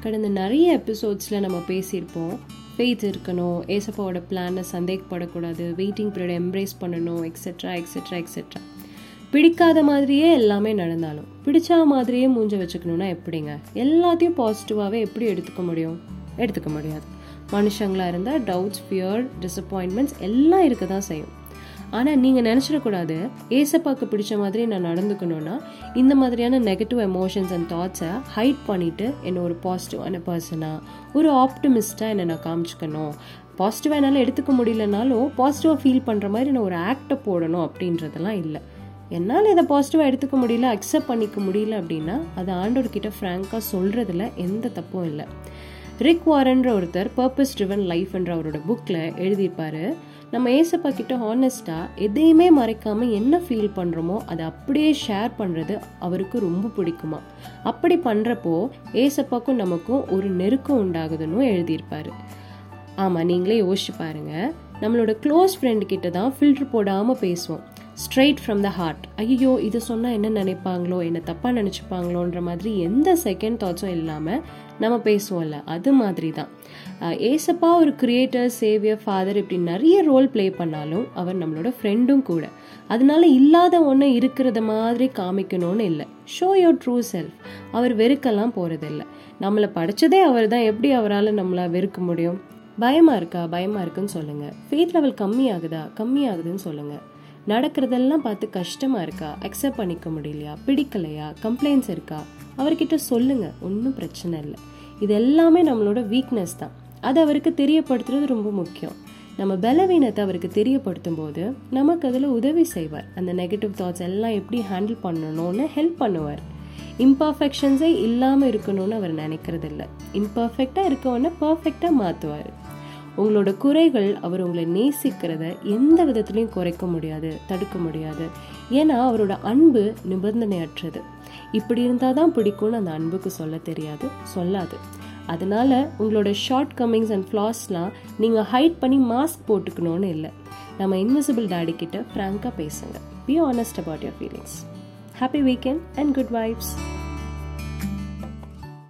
கடந்த நிறைய எபிசோட்ஸில் நம்ம பேசியிருப்போம். ஃபெய்த் இருக்கணும் ஏசப்பாவோட பிளானை சந்தேகப்படக்கூடாது வெயிட்டிங் பீரியட் எம்ப்ரேஸ் பண்ணணும் et cetera et cetera et cetera பிடிக்காத மாதிரியே எல்லாமே நடந்தாலும் பிடிச்ச மாதிரியே மூஞ்ச வச்சுக்கணுன்னா எப்படிங்க? எல்லாத்தையும் பாசிட்டிவாகவே எப்படி எடுத்துக்க முடியும்? எடுத்துக்க முடியாது. மனுஷங்களாக இருந்தால் டவுட்ஸ் ஃபியர் டிசப்பாயின்மெண்ட்ஸ் எல்லாம் இருக்க தான் செய்யும். ஆனால் நீங்கள் நினச்சிடக்கூடாது. ஏசப்பாக்கு பிடிச்ச மாதிரி நான் நடந்துக்கணும்னா இந்த மாதிரியான நெகட்டிவ் எமோஷன்ஸ் அண்ட் தாட்ஸை ஹைட் பண்ணிவிட்டு என்னை ஒரு பாசிட்டிவான பர்சனாக ஒரு ஆப்டமிஸ்ட்டாக என்னை நான் காமிச்சிக்கணும். பாசிட்டிவாக என்னால் எடுத்துக்க முடியலனாலும் பாசிட்டிவாக ஃபீல் பண்ணுற மாதிரி நான் ஒரு ஆக்டை போடணும் அப்படின்றதெல்லாம் இல்லை. என்னால் இதை பாசிட்டிவாக எடுத்துக்க முடியல அக்செப்ட் பண்ணிக்க முடியல அப்படின்னா அதை ஆண்டோர்கிட்ட ஃப்ராங்காக சொல்கிறதுல எந்த தப்பும் இல்லை. ரிக் வாரன்ற ஒருத்தர் பர்பஸ் ட்ரிவன் லைஃப்ன்ற அவரோட புக்கில் எழுதியிருப்பாரு. நம்ம ஏசப்பா கிட்ட ஹானஸ்டாக எதையுமே மறைக்காமல் என்ன ஃபீல் பண்ணுறோமோ அதை அப்படியே ஷேர் பண்ணுறது அவருக்கு ரொம்ப பிடிக்குமா? அப்படி பண்ணுறப்போ ஏசப்பாக்கும் நமக்கும் ஒரு நெருக்கம் உண்டாகுதுன்னு எழுதியிருப்பாரு. ஆமாம் நீங்களே யோசிச்சு பாருங்க. நம்மளோட க்ளோஸ் ஃப்ரெண்டு கிட்ட தான் ஃபில்ட்ரு போடாமல் பேசுவோம். ஸ்ட்ரைட் ஃப்ரம் த ஹார்ட் ஐயோ இது சொன்னால் என்ன நினைப்பாங்களோ என்ன தப்பாக நினச்சிப்பாங்களோன்ற மாதிரி எந்த செகண்ட் தாட்ஸும் இல்லாமல் நம்ம பேசுவோம்ல அது மாதிரி தான் ஏசப்பா ஒரு கிரியேட்டர் சேவியர் ஃபாதர் இப்படி நிறைய ரோல் ப்ளே பண்ணாலும் அவர் நம்மளோட ஃப்ரெண்டும் கூட. அதனால இல்லாத ஒன்று இருக்கிறத மாதிரி காமிக்கணும்னு இல்லை. ஷோ யோர் ட்ரூ செல்ஃப் அவர் வெறுக்கெல்லாம் போகிறதில்ல நம்மளை படித்ததே அவர் தான் எப்படி அவரால் நம்மளை வெறுக்க முடியும்? பயமாக இருக்கா? பயமாக இருக்குன்னு சொல்லுங்கள் ஃபேத் லெவல் கம்மியாகுதா? கம்மியாகுதுன்னு சொல்லுங்கள் நடக்கிறதெல்லாம் பார்த்து கஷ்டமாக இருக்கா? அக்செப்ட் பண்ணிக்க முடியலையா? பிடிக்கலையா? கம்ப்ளைண்ட்ஸ் இருக்கா? அவர்கிட்ட சொல்லுங்கள் ஒன்றும் பிரச்சனை இல்லை. இது எல்லாமே நம்மளோட வீக்னஸ் தான். அது அவருக்கு தெரியப்படுத்துறது ரொம்ப முக்கியம். நம்ம பலவீனத்தை அவருக்கு தெரியப்படுத்தும் போது நமக்கு அதில் உதவி செய்வார். அந்த நெகட்டிவ் தாட்ஸ் எல்லாம் எப்படி ஹேண்டில் பண்ணணும்னு ஹெல்ப் பண்ணுவார். இம்பர்ஃபெக்ஷன்ஸே இல்லாமல் இருக்கணும்னு அவர் நினைக்கிறதில்ல. இம்பர்ஃபெக்டாக இருக்கவொன்னே பர்ஃபெக்டாக மாற்றுவார் உங்களோட குறைகள் அவர் உங்களை நேசிக்கிறத எந்த விதத்துலையும் குறைக்க முடியாது தடுக்க முடியாது. ஏன்னா அவரோட அன்பு நிபந்தனையற்றது. இப்படி இருந்தால் தான் பிடிக்கும்னு அந்த அன்புக்கு சொல்ல தெரியாது சொல்லாது. அதனால உங்களோட ஷார்ட் கம்மிங்ஸ் அண்ட் ஃப்ளாஸ்லாம் நீங்கள் ஹைட் பண்ணி மாஸ்க் போட்டுக்கணும்னு இல்லை. நம்ம இன்விசிபிள் டேடி கிட்ட ஃப்ராங்காக பேசுங்க. Be honest about your feelings happy weekend and good vibes